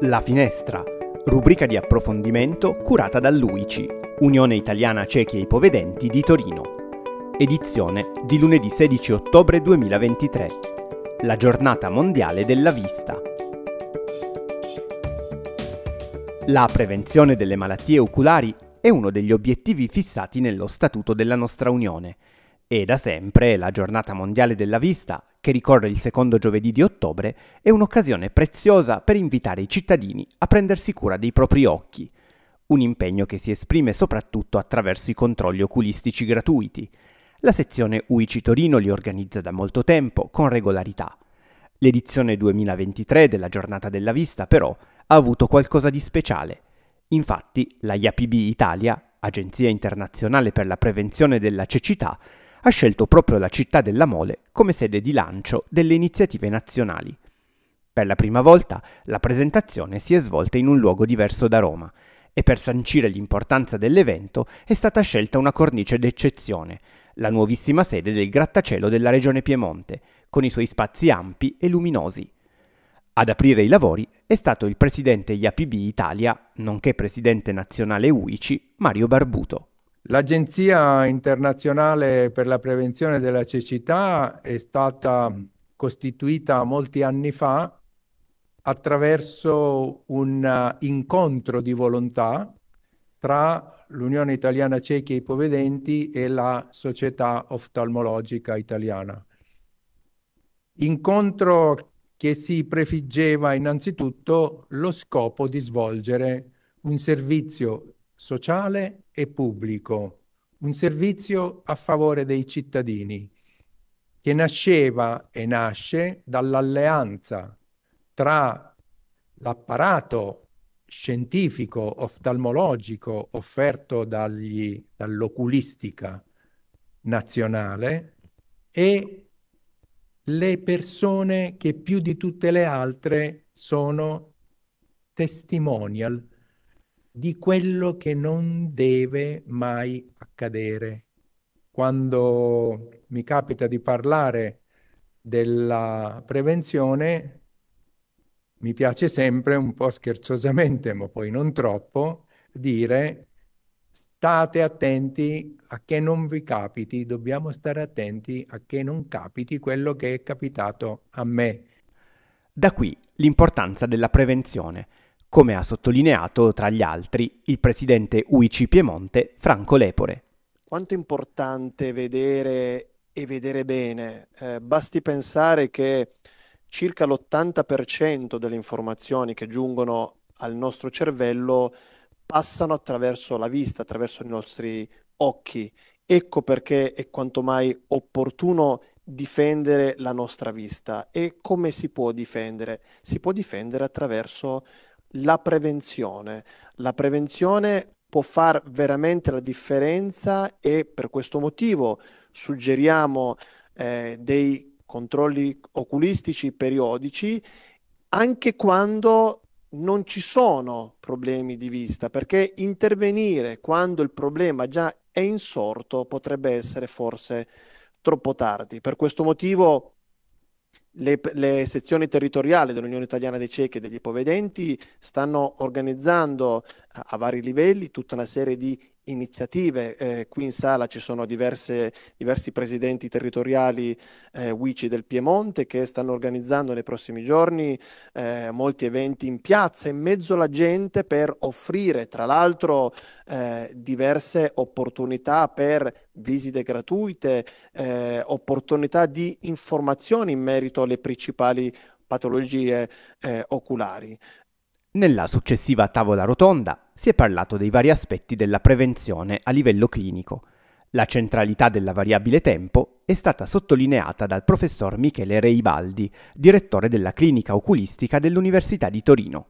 La Finestra, rubrica di approfondimento curata dall'UICI, Unione Italiana Ciechi e Ipovedenti di Torino. Edizione di lunedì 16 ottobre 2023. La giornata mondiale della vista. La prevenzione delle malattie oculari è uno degli obiettivi fissati nello Statuto della nostra Unione e da sempre la giornata mondiale della vista che ricorre il secondo giovedì di ottobre, è un'occasione preziosa per invitare i cittadini a prendersi cura dei propri occhi, un impegno che si esprime soprattutto attraverso i controlli oculistici gratuiti. La sezione UICI Torino li organizza da molto tempo, con regolarità. L'edizione 2023 della Giornata della Vista, però, ha avuto qualcosa di speciale. Infatti, la IAPB Italia, Agenzia internazionale per la prevenzione della cecità, ha scelto proprio la città della Mole come sede di lancio delle iniziative nazionali. Per la prima volta la presentazione si è svolta in un luogo diverso da Roma e per sancire l'importanza dell'evento è stata scelta una cornice d'eccezione, la nuovissima sede del grattacielo della regione Piemonte, con i suoi spazi ampi e luminosi. Ad aprire i lavori è stato il presidente IAPB Italia, nonché presidente nazionale UICI, Mario Barbuto. L'Agenzia internazionale per la prevenzione della cecità è stata costituita molti anni fa attraverso un incontro di volontà tra l'Unione Italiana Ciechi e Ipovedenti e la Società Oftalmologica Italiana. Incontro che si prefiggeva innanzitutto lo scopo di svolgere un servizio sociale e pubblico, un servizio a favore dei cittadini, che nasceva e nasce dall'alleanza tra l'apparato scientifico oftalmologico offerto dagli, dall'oculistica nazionale e le persone che più di tutte le altre sono testimonial di quello che non deve mai accadere. Quando mi capita di parlare della prevenzione, mi piace sempre, un po' scherzosamente, ma poi non troppo, dire state attenti a che non vi capiti, dobbiamo stare attenti a che non capiti quello che è capitato a me. Da qui l'importanza della prevenzione come ha sottolineato tra gli altri il presidente UICI Piemonte Franco Lepore. Quanto è importante vedere e vedere bene. Eh, basti pensare che circa l'80% delle informazioni che giungono al nostro cervello passano attraverso la vista, attraverso i nostri occhi. Ecco perché è quanto mai opportuno difendere la nostra vista. E come si può difendere? Si può difendere attraverso la prevenzione. La prevenzione può fare veramente la differenza e per questo motivo suggeriamo eh, dei controlli oculistici periodici anche quando non ci sono problemi di vista, perché intervenire quando il problema già è insorto potrebbe essere forse troppo tardi. Per questo motivo le, le, sezioni territoriali dell'Unione Italiana dei Ciechi e degli Ipovedenti stanno organizzando a, a vari livelli tutta una serie di iniziative. Eh, qui in sala ci sono diverse, diversi presidenti territoriali eh, WICI del Piemonte che stanno organizzando nei prossimi giorni eh, molti eventi in piazza, in mezzo alla gente per offrire tra l'altro eh, diverse opportunità per visite gratuite, eh, opportunità di informazioni in merito alle principali patologie eh, oculari. Nella successiva tavola rotonda si è parlato dei vari aspetti della prevenzione a livello clinico. La centralità della variabile tempo è stata sottolineata dal professor Michele Reibaldi, direttore della clinica oculistica dell'Università di Torino.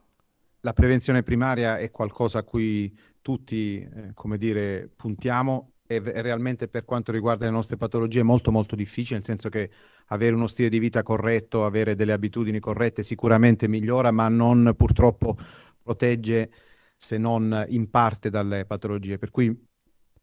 La prevenzione primaria è qualcosa a cui tutti, eh, come dire, puntiamo è, realmente per quanto riguarda le nostre patologie molto molto difficile, nel senso che avere uno stile di vita corretto, avere delle abitudini corrette sicuramente migliora, ma non purtroppo protegge se non in parte dalle patologie. Per cui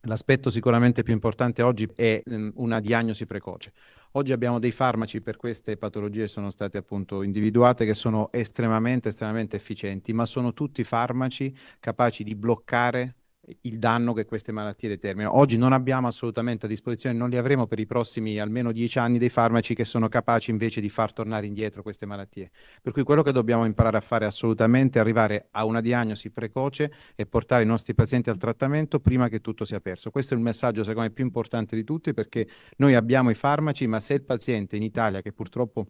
L'aspetto sicuramente più importante oggi è um, una diagnosi precoce. Oggi abbiamo dei farmaci per queste patologie sono state appunto individuate che sono estremamente, estremamente efficienti, ma sono tutti farmaci capaci di bloccare il danno che queste malattie determinano. Oggi non abbiamo assolutamente a disposizione, non li avremo per i prossimi almeno dieci anni dei farmaci che sono capaci invece di far tornare indietro queste malattie. Per cui quello che dobbiamo imparare a fare assolutamente è arrivare a una diagnosi precoce e portare i nostri pazienti al trattamento prima che tutto sia perso. Questo è il messaggio secondo me più importante di tutti perché noi abbiamo i farmaci, ma se il paziente in Italia, che purtroppo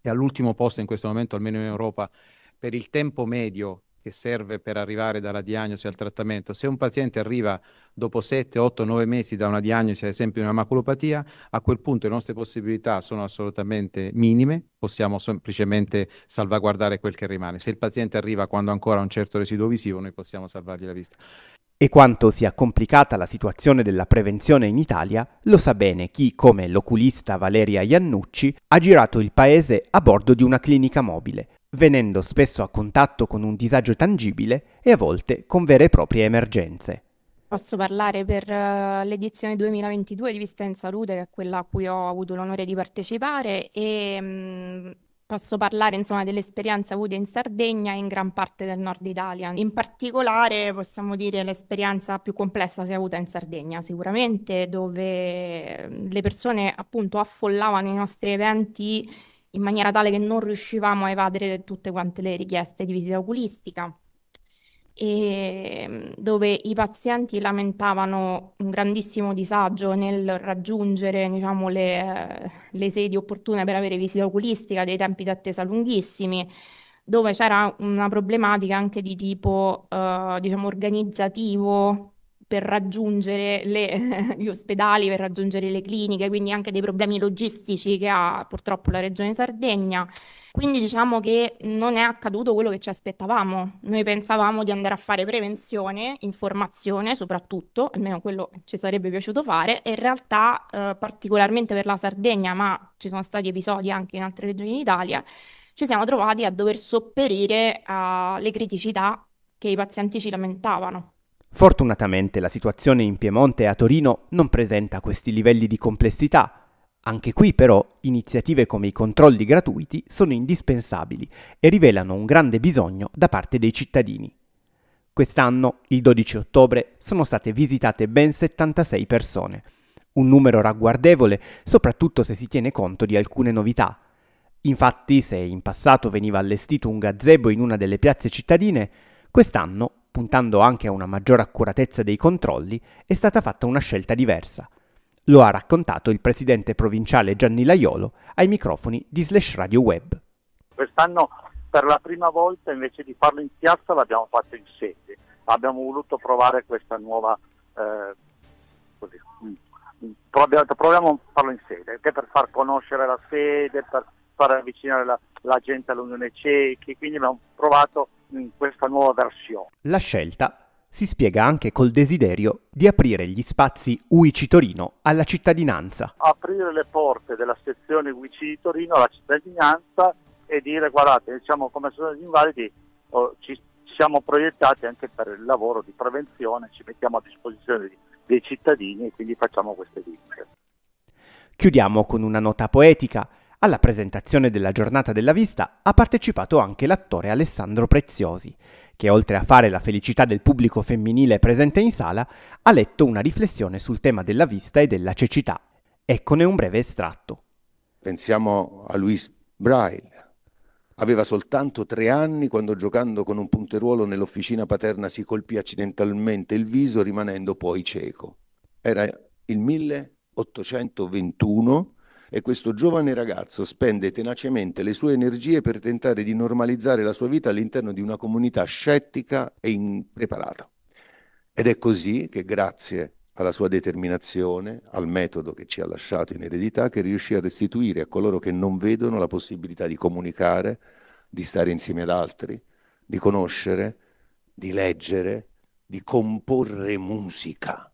è all'ultimo posto in questo momento, almeno in Europa, per il tempo medio che serve per arrivare dalla diagnosi al trattamento. Se un paziente arriva dopo 7, 8, 9 mesi da una diagnosi, ad esempio di una maculopatia, a quel punto le nostre possibilità sono assolutamente minime, possiamo semplicemente salvaguardare quel che rimane. Se il paziente arriva quando ancora ha un certo residuo visivo, noi possiamo salvargli la vista. E quanto sia complicata la situazione della prevenzione in Italia lo sa bene chi, come l'oculista Valeria Iannucci, ha girato il paese a bordo di una clinica mobile, venendo spesso a contatto con un disagio tangibile e a volte con vere e proprie emergenze. Posso parlare per uh, l'edizione 2022 di Vista in Salute, che è quella a cui ho avuto l'onore di partecipare, e um, posso parlare insomma delle esperienze avute in Sardegna e in gran parte del nord Italia. In particolare possiamo dire l'esperienza più complessa si è avuta in Sardegna, sicuramente, dove le persone appunto affollavano i nostri eventi in maniera tale che non riuscivamo a evadere tutte quante le richieste di visita oculistica e mm, dove i pazienti lamentavano un grandissimo disagio nel raggiungere diciamo, le, le sedi opportune per avere visita oculistica, dei tempi d'attesa lunghissimi, dove c'era una problematica anche di tipo eh, diciamo, organizzativo per raggiungere le, gli ospedali, per raggiungere le cliniche, quindi anche dei problemi logistici che ha purtroppo la regione Sardegna. Quindi diciamo che non è accaduto quello che ci aspettavamo. Noi pensavamo di andare a fare prevenzione, informazione soprattutto, almeno quello ci sarebbe piaciuto fare, e in realtà eh, particolarmente per la Sardegna, ma ci sono stati episodi anche in altre regioni d'Italia, ci siamo trovati a dover sopperire alle criticità che i pazienti ci lamentavano. Fortunatamente la situazione in Piemonte e a Torino non presenta questi livelli di complessità. Anche qui però iniziative come i controlli gratuiti sono indispensabili e rivelano un grande bisogno da parte dei cittadini. Quest'anno, il 12 ottobre, sono state visitate ben 76 persone, un numero ragguardevole soprattutto se si tiene conto di alcune novità. Infatti, se in passato veniva allestito un gazebo in una delle piazze cittadine, quest'anno puntando anche a una maggiore accuratezza dei controlli, è stata fatta una scelta diversa. Lo ha raccontato il presidente provinciale Gianni Laiolo ai microfoni di Slash Radio Web. Quest'anno per la prima volta invece di farlo in piazza l'abbiamo fatto in sede. Abbiamo voluto provare questa nuova... Eh, così, mm, mm, proviamo, a farlo in sede, anche per far conoscere la sede, per far avvicinare la, la gente all'Unione Cechi, quindi abbiamo provato in questa nuova versione. La scelta si spiega anche col desiderio di aprire gli spazi UICI Torino alla cittadinanza. Aprire le porte della sezione UICI di Torino alla cittadinanza e dire guardate, diciamo come sono gli invalidi oh, ci siamo proiettati anche per il lavoro di prevenzione, ci mettiamo a disposizione dei cittadini e quindi facciamo queste visite. Chiudiamo con una nota poetica alla presentazione della giornata della vista ha partecipato anche l'attore Alessandro Preziosi, che oltre a fare la felicità del pubblico femminile presente in sala, ha letto una riflessione sul tema della vista e della cecità. Eccone un breve estratto. Pensiamo a Louis Braille. Aveva soltanto tre anni quando giocando con un punteruolo nell'officina paterna si colpì accidentalmente il viso rimanendo poi cieco. Era il 1821 e questo giovane ragazzo spende tenacemente le sue energie per tentare di normalizzare la sua vita all'interno di una comunità scettica e impreparata. Ed è così che grazie alla sua determinazione, al metodo che ci ha lasciato in eredità, che riuscì a restituire a coloro che non vedono la possibilità di comunicare, di stare insieme ad altri, di conoscere, di leggere, di comporre musica.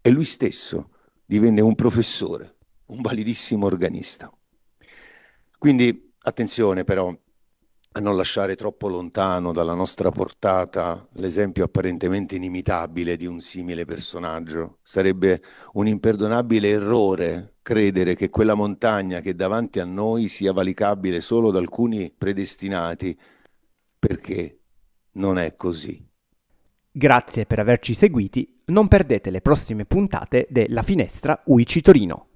E lui stesso divenne un professore un validissimo organista. Quindi attenzione però, a non lasciare troppo lontano dalla nostra portata l'esempio apparentemente inimitabile di un simile personaggio. Sarebbe un imperdonabile errore credere che quella montagna che davanti a noi sia valicabile solo da alcuni predestinati, perché non è così. Grazie per averci seguiti, non perdete le prossime puntate della Finestra UICI Torino.